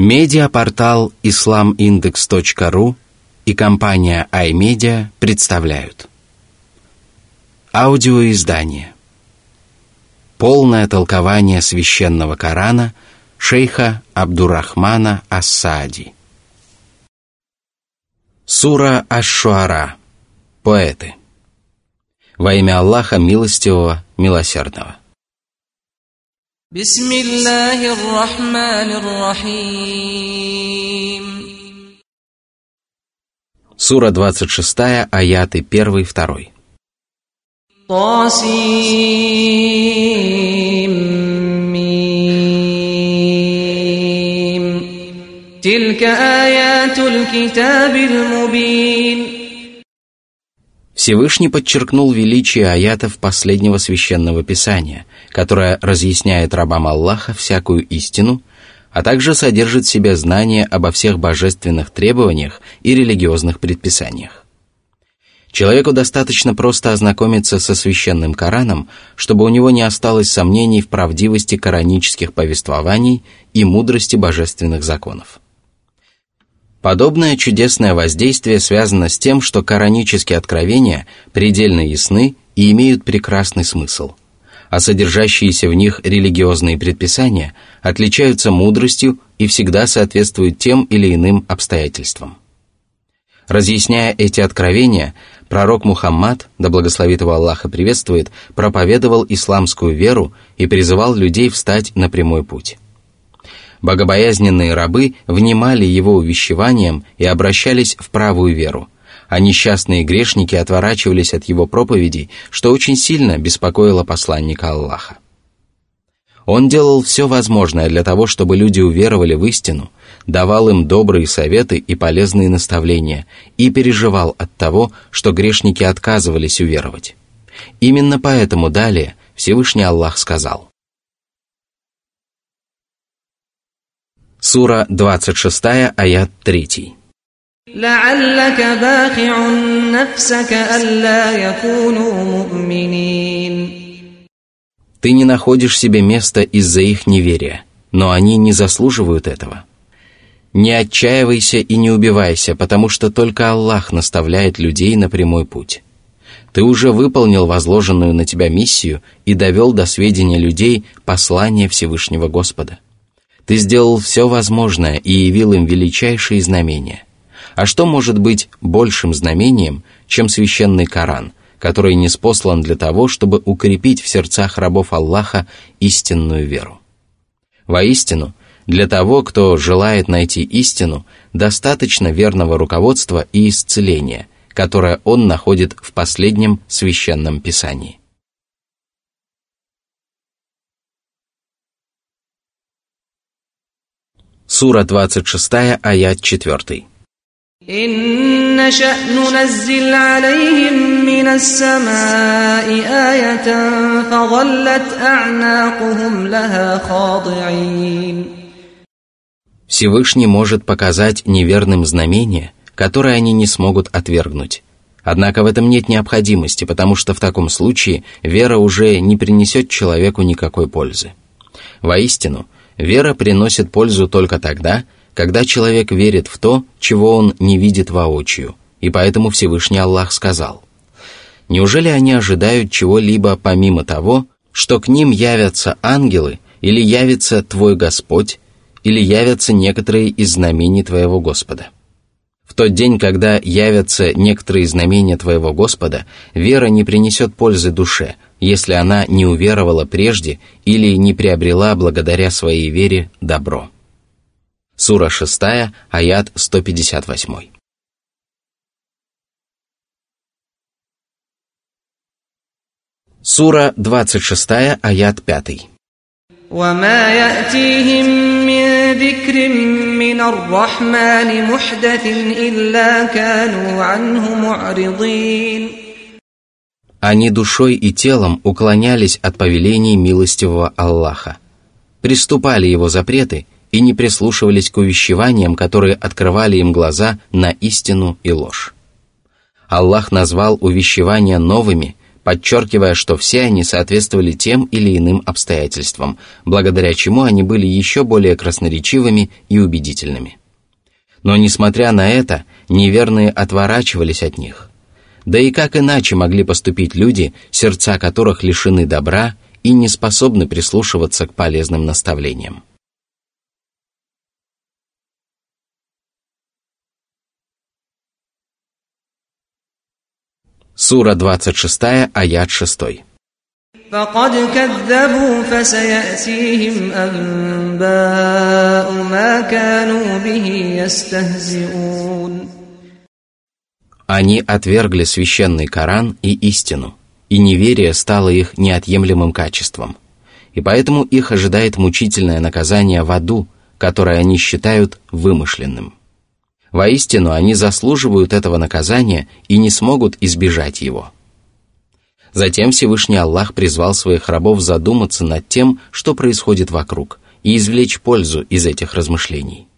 Медиапортал islamindex.ru и компания iMedia представляют. Аудиоиздание. Полное толкование священного Корана шейха Абдурахмана Ассади. Сура Аш-Шуара. Поэты. Во имя Аллаха Милостивого, Милосердного بسم الله الرحمن الرحيم Сура 26, аяты 1-2. طاسيم تلك آيات الكتاب المبين Всевышний подчеркнул величие аятов последнего священного писания, которое разъясняет рабам Аллаха всякую истину, а также содержит в себе знания обо всех божественных требованиях и религиозных предписаниях. Человеку достаточно просто ознакомиться со священным Кораном, чтобы у него не осталось сомнений в правдивости коранических повествований и мудрости божественных законов. Подобное чудесное воздействие связано с тем, что коранические откровения предельно ясны и имеют прекрасный смысл, а содержащиеся в них религиозные предписания отличаются мудростью и всегда соответствуют тем или иным обстоятельствам. Разъясняя эти откровения, пророк Мухаммад, да благословит его Аллаха приветствует, проповедовал исламскую веру и призывал людей встать на прямой путь. Богобоязненные рабы внимали его увещеваниям и обращались в правую веру, а несчастные грешники отворачивались от его проповедей, что очень сильно беспокоило посланника Аллаха. Он делал все возможное для того, чтобы люди уверовали в истину, давал им добрые советы и полезные наставления и переживал от того, что грешники отказывались уверовать. Именно поэтому далее Всевышний Аллах сказал, Сура 26, аят 3. Ты не находишь себе места из-за их неверия, но они не заслуживают этого. Не отчаивайся и не убивайся, потому что только Аллах наставляет людей на прямой путь. Ты уже выполнил возложенную на тебя миссию и довел до сведения людей послание Всевышнего Господа – ты сделал все возможное и явил им величайшие знамения. А что может быть большим знамением, чем священный Коран, который не спослан для того, чтобы укрепить в сердцах рабов Аллаха истинную веру? Воистину, для того, кто желает найти истину, достаточно верного руководства и исцеления, которое он находит в последнем священном писании. Сура 26, аят 4. إن نشأ ننزل عليهم من السماء آية فظلت أعناقهم لها خاضعين Всевышний может показать неверным знамения, которые они не смогут отвергнуть. Однако в этом нет необходимости, потому что в таком случае вера уже не принесет человеку никакой пользы. Воистину, вера приносит пользу только тогда, когда человек верит в то, чего он не видит воочию, и поэтому Всевышний Аллах сказал, «Неужели они ожидают чего-либо помимо того, что к ним явятся ангелы, или явится Твой Господь, или явятся некоторые из знамений Твоего Господа?» Тот день, когда явятся некоторые знамения Твоего Господа, вера не принесет пользы душе, если она не уверовала прежде или не приобрела благодаря своей вере добро. Сура 6, аят 158. Сура 26, аят 5. وما يأتيهم من ذكر من الرحمن محدث إلا كانوا عنه معرضين Они душой и телом уклонялись от повелений милостивого Аллаха, приступали его запреты и не прислушивались к увещеваниям, которые открывали им глаза на истину и ложь. Аллах назвал увещевания новыми, – подчеркивая, что все они соответствовали тем или иным обстоятельствам, благодаря чему они были еще более красноречивыми и убедительными. Но, несмотря на это, неверные отворачивались от них. Да и как иначе могли поступить люди, сердца которых лишены добра и не способны прислушиваться к полезным наставлениям? Сура 26, аят 6. فقد كذبوا فسيأتيهم أنباء ما كانوا به يستهزئون Они отвергли священный Коран и истину, и неверие стало их неотъемлемым качеством. И поэтому их ожидает мучительное наказание в аду, которое они считают вымышленным. Воистину, они заслуживают этого наказания и не смогут избежать его. Затем Всевышний Аллах призвал своих рабов задуматься над тем, что происходит вокруг, и извлечь пользу из этих размышлений.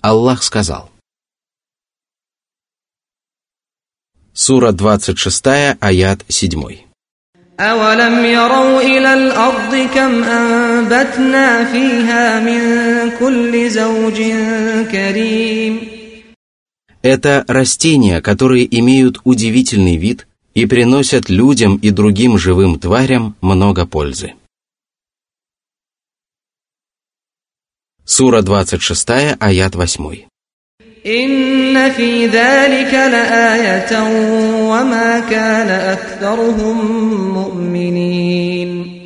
Аллах сказал. Сура 26, аят 7. أولم يروا إلى الأرض كم أنبتنا فيها من كل زوج كريم это растения, которые имеют удивительный вид и приносят людям и другим живым тварям много пользы. Сура 26, аят 8. إن في ذلك لآية وما كان أكثرهم مؤمنين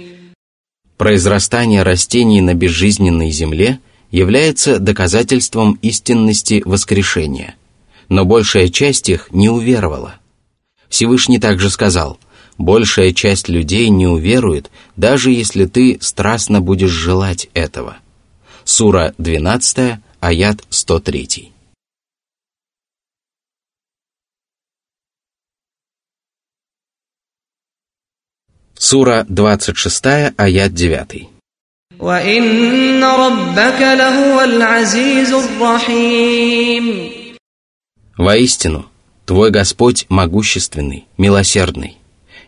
Произрастание растений на безжизненной земле является доказательством истинности воскрешения – но большая часть их не уверовала. Всевышний также сказал, большая часть людей не уверует, даже если ты страстно будешь желать этого. Сура 12, аят 103. Сура 26, аят 9. وَإِنَّ رَبَّكَ لَهُوَ الْعَزِيزُ الرَّحِيمُ Воистину, Твой Господь могущественный, милосердный.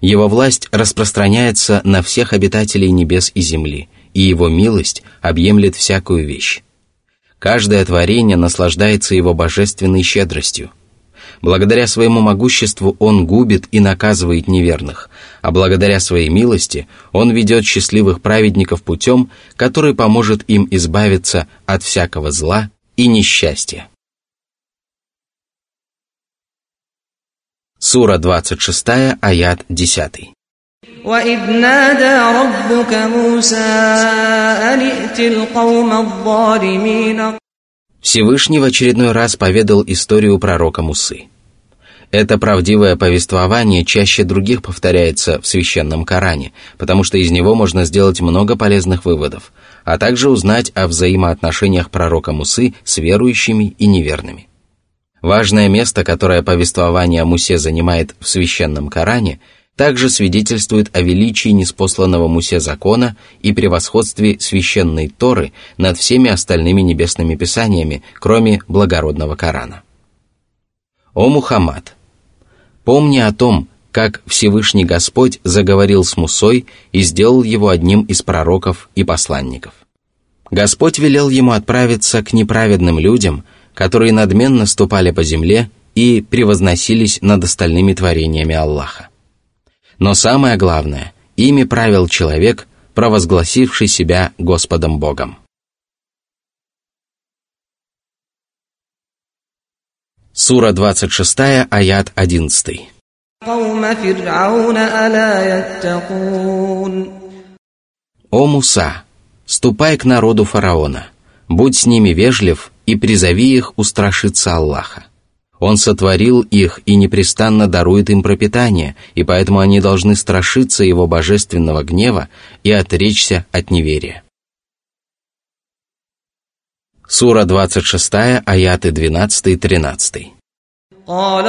Его власть распространяется на всех обитателей небес и земли, и Его милость объемлет всякую вещь. Каждое творение наслаждается Его божественной щедростью. Благодаря своему могуществу Он губит и наказывает неверных, а благодаря своей милости Он ведет счастливых праведников путем, который поможет им избавиться от всякого зла и несчастья. Сура 26, аят 10. وإذ نادى ربك موسى أن ائت القوم الظالمين Всевышний в очередной раз поведал историю пророка Мусы. Это правдивое повествование чаще других повторяется в священном Коране, потому что из него можно сделать много полезных выводов, а также узнать о взаимоотношениях пророка Мусы с верующими и неверными. Важное место, которое повествование о Мусе занимает в священном Коране, также свидетельствует о величии неспосланного Мусе закона и превосходстве священной Торы над всеми остальными небесными писаниями, кроме благородного Корана. О Мухаммад! Помни о том, как Всевышний Господь заговорил с Мусой и сделал его одним из пророков и посланников. Господь велел ему отправиться к неправедным людям – которые надменно ступали по земле и превозносились над остальными творениями Аллаха. Но самое главное, ими правил человек, провозгласивший себя Господом Богом. Сура 26, аят 11. «О Муса, ступай к народу фараона, будь с ними вежлив и призови их устрашиться Аллаха. Он сотворил их и непрестанно дарует им пропитание, и поэтому они должны страшиться его божественного гнева и отречься от неверия. Сура 26, аяты 12 и 13. قال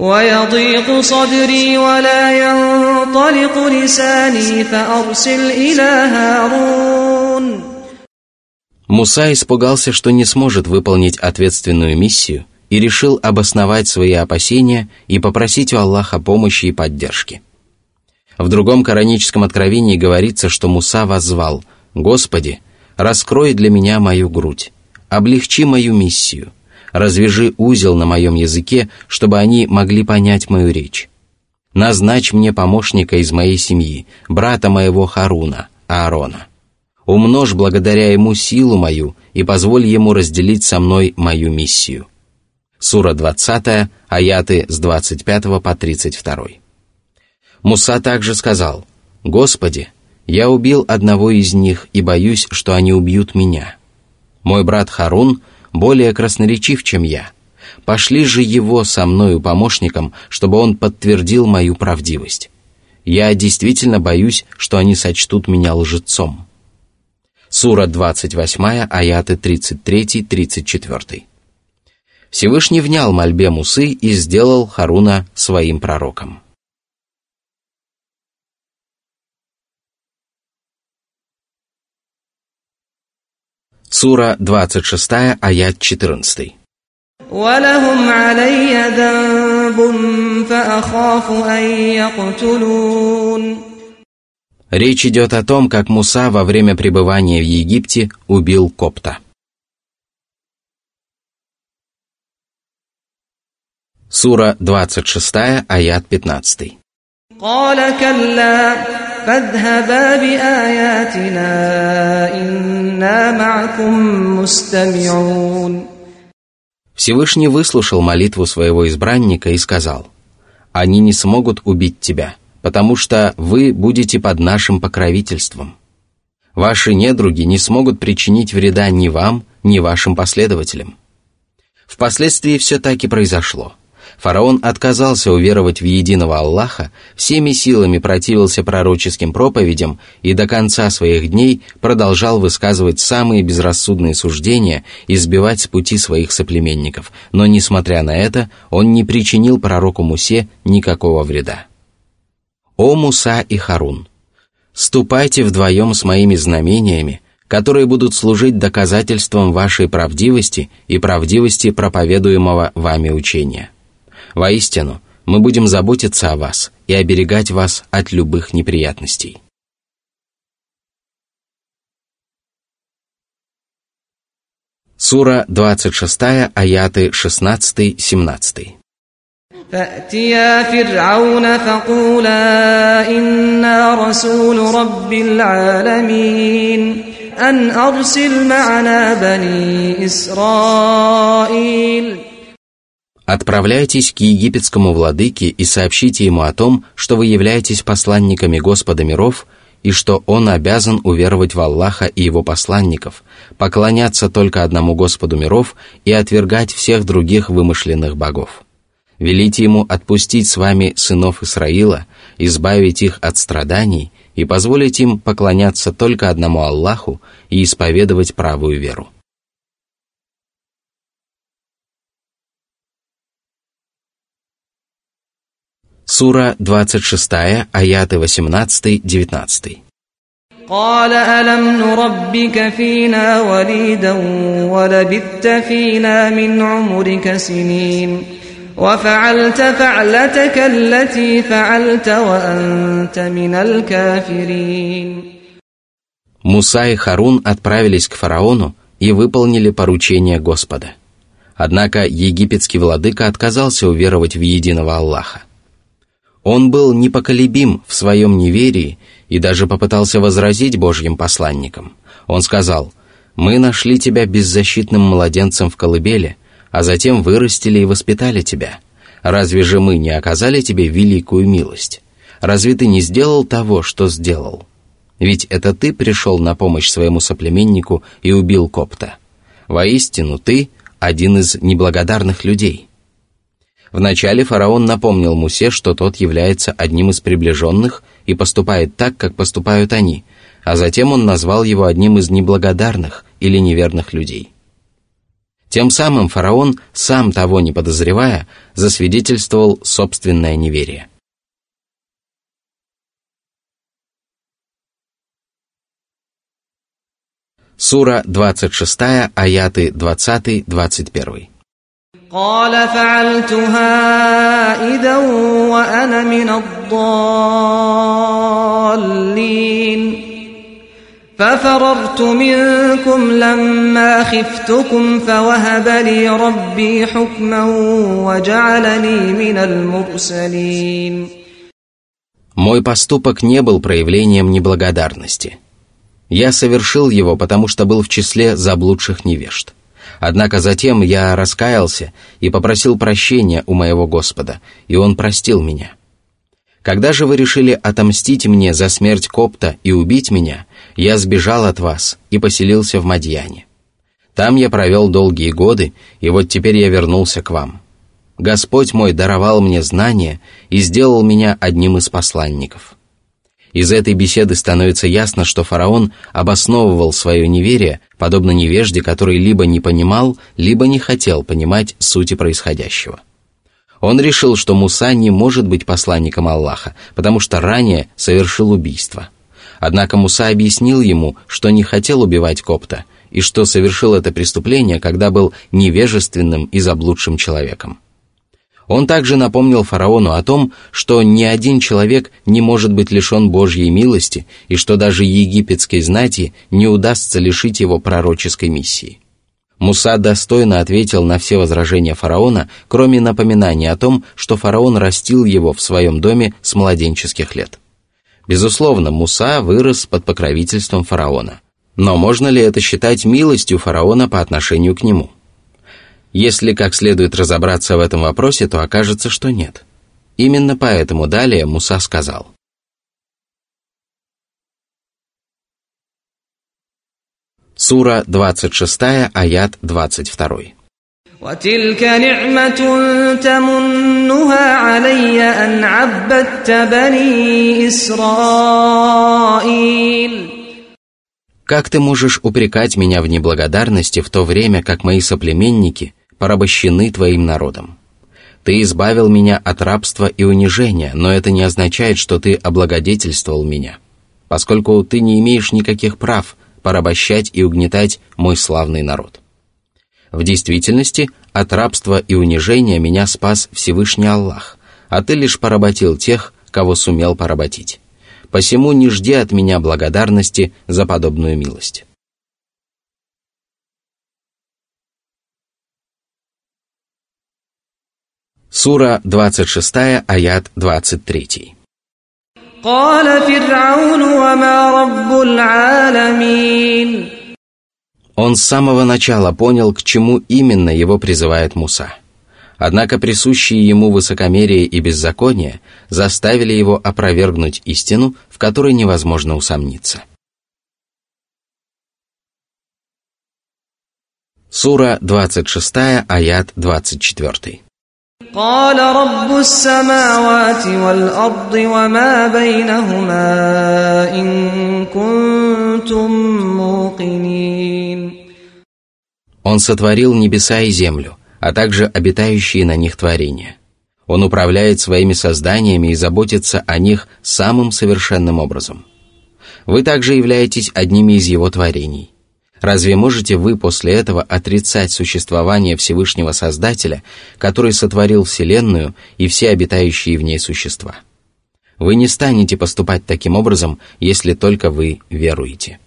ويضيق صدري ولا ينطلق لساني فأرسل إلى هارون Муса испугался, что не сможет выполнить ответственную миссию и решил обосновать свои опасения и попросить у Аллаха помощи и поддержки. В другом кораническом откровении говорится, что Муса воззвал «Господи, раскрой для меня мою грудь, облегчи мою миссию, развяжи узел на моем языке, чтобы они могли понять мою речь. Назначь мне помощника из моей семьи, брата моего Харуна, Аарона. Умножь благодаря ему силу мою и позволь ему разделить со мной мою миссию. Сура 20, аяты с 25 по 32. Муса также сказал, «Господи, я убил одного из них и боюсь, что они убьют меня. Мой брат Харун более красноречив, чем я. Пошли же его со мною помощником, чтобы он подтвердил мою правдивость. Я действительно боюсь, что они сочтут меня лжецом. Сура 28, аяты 33-34. Всевышний внял мольбе Мусы и сделал Харуна своим пророком. Сура 26, аят 14. ولهم علي ذنب فأخاف أن يقتلون Речь идет о том, как Муса во время пребывания в Египте убил копта. Сура 26, аят 15. قال كلا فاذهبا بآياتنا إنا معكم مستمعون Всевышний выслушал молитву своего избранника и сказал, «Они не смогут убить тебя, потому что вы будете под нашим покровительством. Ваши недруги не смогут причинить вреда ни вам, ни вашим последователям». Впоследствии все так и произошло – Фараон отказался уверовать в единого Аллаха, всеми силами противился пророческим проповедям и до конца своих дней продолжал высказывать самые безрассудные суждения и сбивать с пути своих соплеменников, но, несмотря на это, он не причинил пророку Мусе никакого вреда. «О Муса и Харун! Ступайте вдвоем с моими знамениями, которые будут служить доказательством вашей правдивости и правдивости проповедуемого вами учения». Воистину, мы будем заботиться о вас и оберегать вас от любых неприятностей. Сура 26, аяты 16-17. فأتيا فرعون فقولا إنا رسول رب العالمين أن أرسل معنا بني إسرائيل Отправляйтесь к египетскому владыке и сообщите ему о том, что вы являетесь посланниками Господа миров и что он обязан уверовать в Аллаха и его посланников, поклоняться только одному Господу миров и отвергать всех других вымышленных богов. Велите ему отпустить с вами сынов Исраила, избавить их от страданий и позволить им поклоняться только одному Аллаху и исповедовать правую веру. Сура 26, аяты 18-19. قال ألم نربك فينا وليدا ولبثت فينا من عمرك سنين وفعلت فعلتك التي فعلت وأنت من الكافرين Муса и Харун отправились к фараону и выполнили поручение Господа. Однако египетский владыка отказался уверовать в единого Аллаха. Он был непоколебим в своем неверии и даже попытался возразить Божьим посланникам. Он сказал, «Мы нашли тебя беззащитным младенцем в колыбели, а затем вырастили и воспитали тебя. Разве же мы не оказали тебе великую милость? Разве ты не сделал того, что сделал? Ведь это ты пришел на помощь своему соплеменнику и убил копта. Воистину, ты один из неблагодарных людей». Вначале фараон напомнил Мусе, что тот является одним из приближенных и поступает так, как поступают они, а затем он назвал его одним из неблагодарных или неверных людей. Тем самым фараон, сам того не подозревая, засвидетельствовал собственное неверие. Сура 26, аяты 20-21. قال فعلتها إذا وأنا من الضالين ففررت منكم لما خفتكم فوهب لي ربي حكما وجعلني من المرسلين Мой поступок не был проявлением неблагодарности. Я совершил его, потому что был в числе заблудших невежд. Однако затем я раскаялся и попросил прощения у моего Господа, и Он простил меня. Когда же вы решили отомстить мне за смерть Копта и убить меня, я сбежал от вас и поселился в Мадьяне. Там я провел долгие годы, и вот теперь я вернулся к вам. Господь мой даровал мне знания и сделал меня одним из посланников. Из этой беседы становится ясно, что фараон обосновывал свое неверие, подобно невежде, который либо не понимал, либо не хотел понимать сути происходящего. Он решил, что Муса не может быть посланником Аллаха, потому что ранее совершил убийство. Однако Муса объяснил ему, что не хотел убивать копта, и что совершил это преступление, когда был невежественным и заблудшим человеком. Он также напомнил фараону о том, что ни один человек не может быть лишен Божьей милости и что даже египетской знати не удастся лишить его пророческой миссии. Муса достойно ответил на все возражения фараона, кроме напоминания о том, что фараон растил его в своем доме с младенческих лет. Безусловно, Муса вырос под покровительством фараона. Но можно ли это считать милостью фараона по отношению к нему? Если как следует разобраться в этом вопросе, то окажется, что нет. Именно поэтому далее Муса сказал. Сура 26, аят 22. وتلك نعمة تمنها علي أن عبدت بني إسرائيل Как ты можешь упрекать меня в неблагодарности в то время, как мои соплеменники порабощены твоим народом. Ты избавил меня от рабства и унижения, но это не означает, что ты облагодетельствовал меня, поскольку ты не имеешь никаких прав порабощать и угнетать мой славный народ. В действительности, от рабства и унижения меня спас Всевышний Аллах, а ты лишь поработил тех, кого сумел поработить. Посему не жди от меня благодарности за подобную милость. Сура 26, аят 23. Он с самого начала понял, к чему именно его призывает Муса. Однако присущие ему высокомерие и беззаконие заставили его опровергнуть истину, в которой невозможно усомниться. Сура 26, аят 24. قال رب السماوات والأرض وما بينهما إن كنتم موقنين Он сотворил небеса и землю, а также обитающие на них творения. Он управляет своими созданиями и заботится о них самым совершенным образом. Вы также являетесь одними из его творений. Разве можете вы после этого отрицать существование Всевышнего Создателя, который сотворил Вселенную и все обитающие в ней существа? Вы не станете поступать таким образом, если только вы веруете.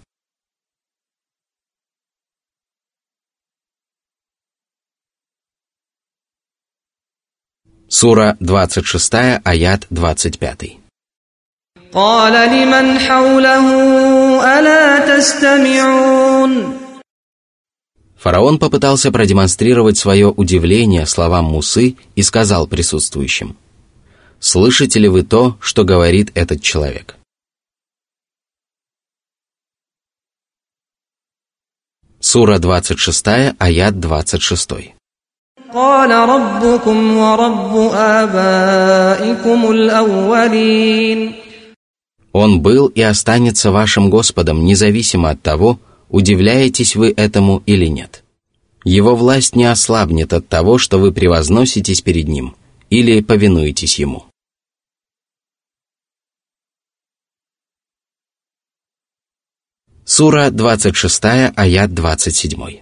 Сура 26, аят 25. قال لمن حوله ألا تستمعون Фараон попытался продемонстрировать свое удивление словам Мусы и сказал присутствующим, «Слышите ли вы то, что говорит этот человек?» Сура 26, аят 26. قال ربكم ورب آبائكم الأولين Он был и останется вашим Господом, независимо от того, удивляетесь вы этому или нет. Его власть не ослабнет от того, что вы превозноситесь перед Ним или повинуетесь Ему. Сура 26, аят 27.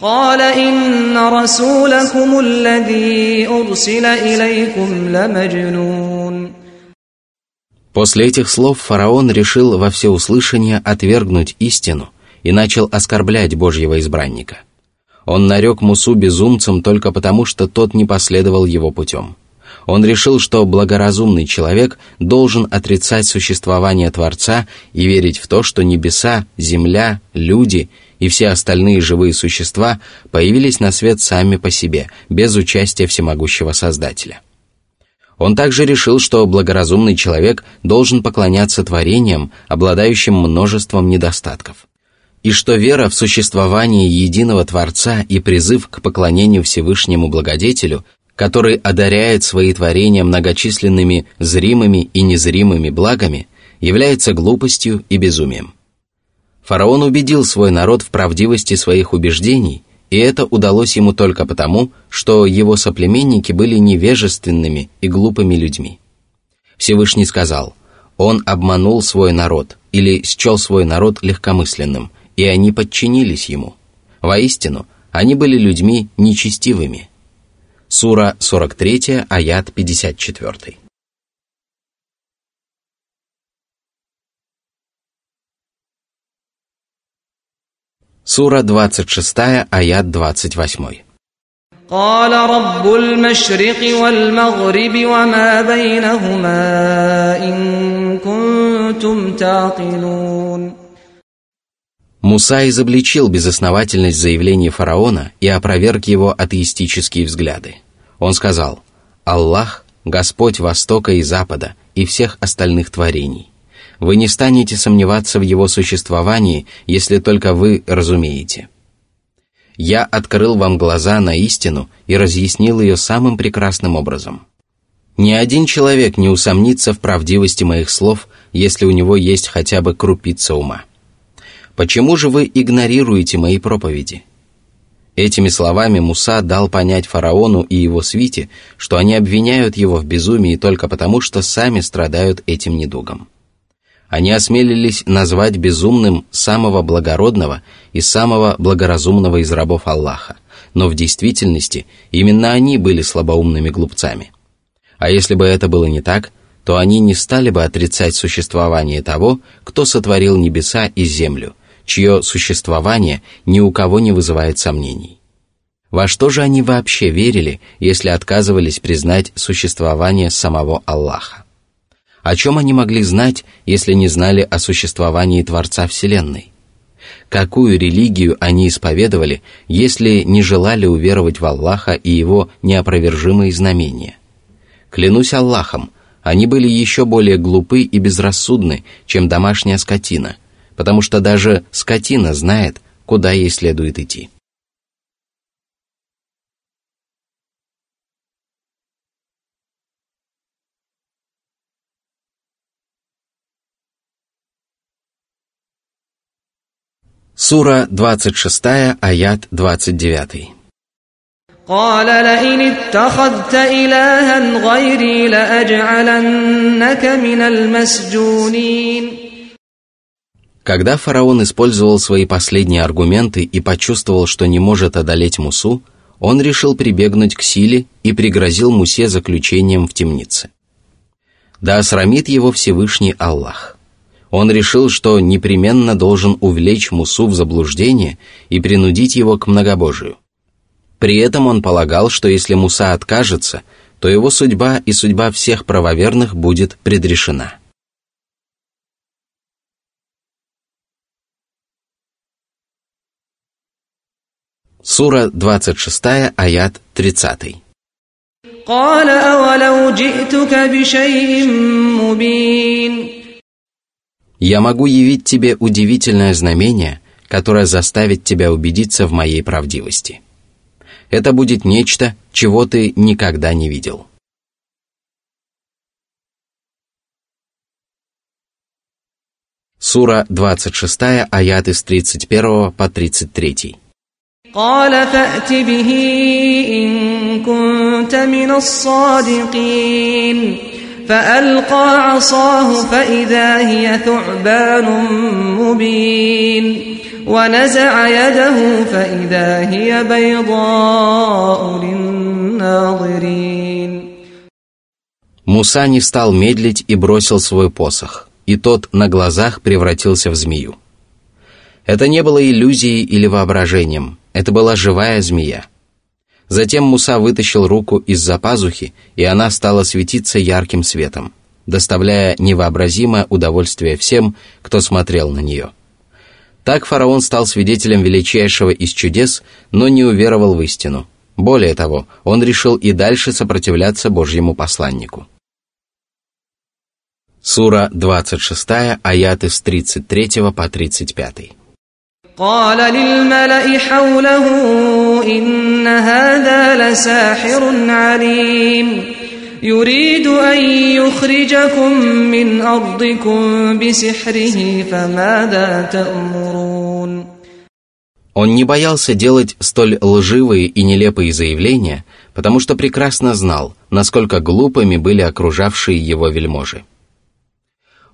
قال إن رسولكم الذي أرسل إليكم لمجنون После этих слов фараон решил во всеуслышание отвергнуть истину и начал оскорблять Божьего избранника. Он нарек Мусу безумцем только потому, что тот не последовал его путем. Он решил, что благоразумный человек должен отрицать существование Творца и верить в то, что небеса, земля, люди и все остальные живые существа появились на свет сами по себе, без участия всемогущего Создателя. Он также решил, что благоразумный человек должен поклоняться творениям, обладающим множеством недостатков. И что вера в существование единого Творца и призыв к поклонению Всевышнему Благодетелю, который одаряет свои творения многочисленными зримыми и незримыми благами, является глупостью и безумием. Фараон убедил свой народ в правдивости своих убеждений, и это удалось ему только потому, что его соплеменники были невежественными и глупыми людьми. Всевышний сказал, «Он обманул свой народ или счел свой народ легкомысленным, и они подчинились ему. Воистину, они были людьми нечестивыми». Сура 43, аят 54. Сура 26, аят 28. قال رب المشرق والمغرب وما بينهما إن كنتم تعقلون Муса изобличил безосновательность заявления фараона и опроверг его атеистические взгляды. Он сказал, «Аллах – Господь Востока и Запада и всех остальных творений. Вы не станете сомневаться в его существовании, если только вы разумеете. Я открыл вам глаза на истину и разъяснил ее самым прекрасным образом. Ни один человек не усомнится в правдивости моих слов, если у него есть хотя бы крупица ума. Почему же вы игнорируете мои проповеди? Этими словами Муса дал понять фараону и его свите, что они обвиняют его в безумии только потому, что сами страдают этим недугом они осмелились назвать безумным самого благородного и самого благоразумного из рабов Аллаха, но в действительности именно они были слабоумными глупцами. А если бы это было не так, то они не стали бы отрицать существование того, кто сотворил небеса и землю, чье существование ни у кого не вызывает сомнений. Во что же они вообще верили, если отказывались признать существование самого Аллаха? О чем они могли знать, если не знали о существовании Творца Вселенной? Какую религию они исповедовали, если не желали уверовать в Аллаха и Его неопровержимые знамения? Клянусь Аллахом, они были еще более глупы и безрассудны, чем домашняя скотина, потому что даже скотина знает, куда ей следует идти. Сура 26, аят 29. قال لئن اتخذت إلها غيري لأجعلنك من المسجونين Когда фараон использовал свои последние аргументы и почувствовал, что не может одолеть Мусу, он решил прибегнуть к силе и пригрозил Мусе заключением в темнице. Да осрамит его Всевышний Аллах – он решил, что непременно должен увлечь Мусу в заблуждение и принудить его к многобожию. При этом он полагал, что если Муса откажется, то его судьба и судьба всех правоверных будет предрешена. Сура 26, аят 30. قال أولو جئتك بشيء مبين я могу явить тебе удивительное знамение, которое заставит тебя убедиться в моей правдивости. Это будет нечто, чего ты никогда не видел. Сура 26, аят с 31 по 33. قال فأت به إن كنت من الصادقين فألقى عصاه فإذا هي ثعبان مبين ونزع يده فإذا هي بيضاء للناظرين Муса не стал медлить и бросил свой посох, и тот на глазах превратился в змею. Это не было иллюзией или воображением, это была живая змея. Затем Муса вытащил руку из-за пазухи, и она стала светиться ярким светом, доставляя невообразимое удовольствие всем, кто смотрел на нее. Так фараон стал свидетелем величайшего из чудес, но не уверовал в истину. Более того, он решил и дальше сопротивляться Божьему посланнику. Сура 26, аяты с 33 по 35. قال للملأ حوله إن هذا لساحر عليم يريد أن يخرجكم من أرضكم بسحره فماذا تأمرون Он не боялся делать столь лживые и нелепые заявления, потому что прекрасно знал, насколько глупыми были окружавшие его вельможи.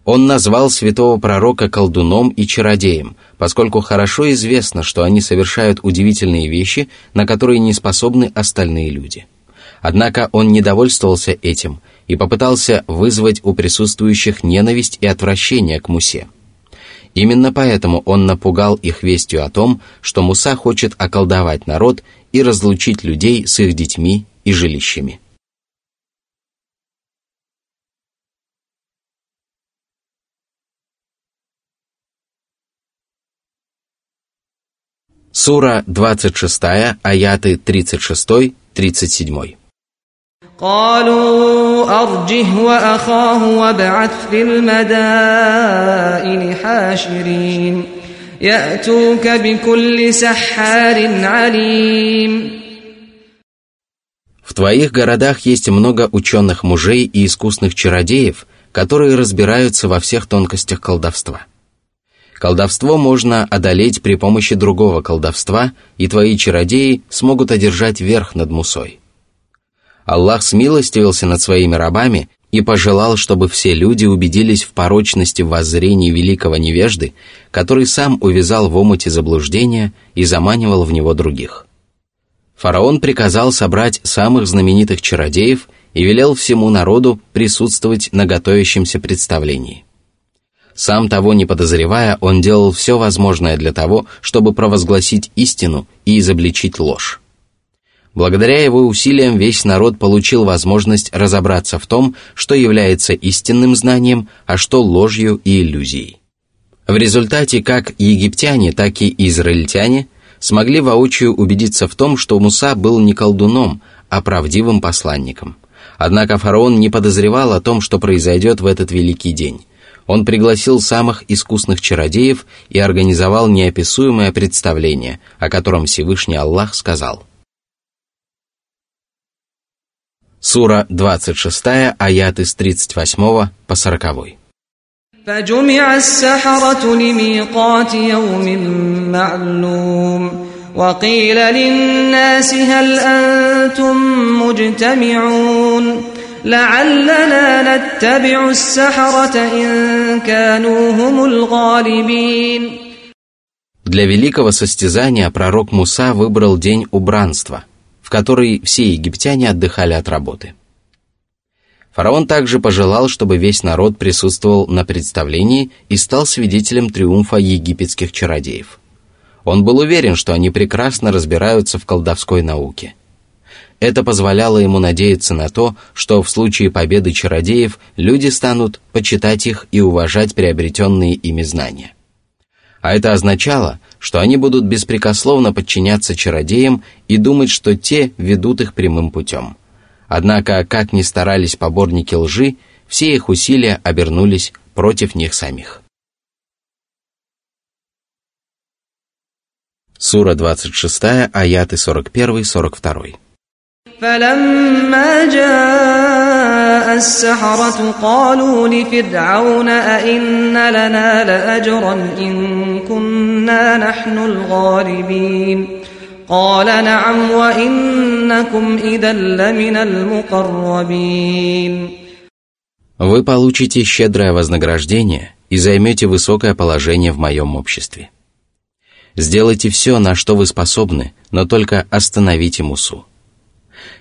Он назвал святого пророка колдуном и чародеем, поскольку хорошо известно, что они совершают удивительные вещи, на которые не способны остальные люди. Однако он не довольствовался этим и попытался вызвать у присутствующих ненависть и отвращение к Мусе. Именно поэтому он напугал их вестью о том, что Муса хочет околдовать народ и разлучить людей с их детьми и жилищами. Сура 26, аяты 36-37. قالوا أرجه وأخاه وابعث في المدائن حاشرين يأتوك بكل سحار عليم В твоих городах есть много ученых мужей и искусных чародеев, которые разбираются во всех тонкостях колдовства. Колдовство можно одолеть при помощи другого колдовства, и твои чародеи смогут одержать верх над Мусой. Аллах смилостивился над своими рабами и пожелал, чтобы все люди убедились в порочности воззрений великого невежды, который сам увязал в омуте заблуждения и заманивал в него других. Фараон приказал собрать самых знаменитых чародеев и велел всему народу присутствовать на готовящемся представлении. Сам того не подозревая, он делал все возможное для того, чтобы провозгласить истину и изобличить ложь. Благодаря его усилиям весь народ получил возможность разобраться в том, что является истинным знанием, а что ложью и иллюзией. В результате как египтяне, так и израильтяне смогли воочию убедиться в том, что Муса был не колдуном, а правдивым посланником. Однако фараон не подозревал о том, что произойдет в этот великий день он пригласил самых искусных чародеев и организовал неописуемое представление, о котором Всевышний Аллах сказал. Сура 26, аяты с 38 по 40. فجمع السحرة لميقات يوم معلوم وقيل للناس هل أنتم مجتمعون لعلنا نتبع السحرة إن كانوا هم الغالبين Для великого состязания пророк Муса выбрал день убранства, в который все египтяне отдыхали от работы. Фараон также пожелал, чтобы весь народ присутствовал на представлении и стал свидетелем триумфа египетских чародеев. Он был уверен, что они прекрасно разбираются в колдовской науке – это позволяло ему надеяться на то, что в случае победы чародеев люди станут почитать их и уважать приобретенные ими знания. А это означало, что они будут беспрекословно подчиняться чародеям и думать, что те ведут их прямым путем. Однако, как ни старались поборники лжи, все их усилия обернулись против них самих. Сура 26, аяты 41-42. فلما جاء السحرة قالوا لفرعون أئن لنا لأجرا إن كنا نحن الغالبين قال نعم وإنكم إذا لمن المقربين вы получите щедрое вознаграждение и займете высокое положение в моем обществе. Сделайте все, на что вы способны, но только остановите Мусу.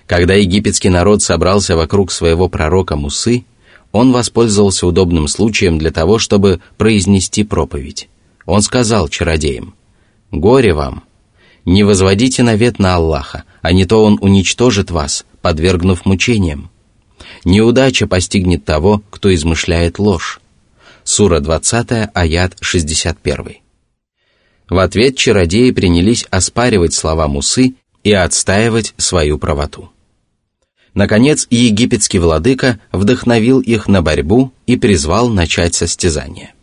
Когда египетский народ собрался вокруг своего пророка Мусы, он воспользовался удобным случаем для того, чтобы произнести проповедь. Он сказал чародеям, «Горе вам! Не возводите навет на Аллаха, а не то Он уничтожит вас, подвергнув мучениям. Неудача постигнет того, кто измышляет ложь». Сура 20, аят 61. В ответ чародеи принялись оспаривать слова Мусы и отстаивать свою правоту. Наконец, египетский владыка вдохновил их на борьбу и призвал начать состязание.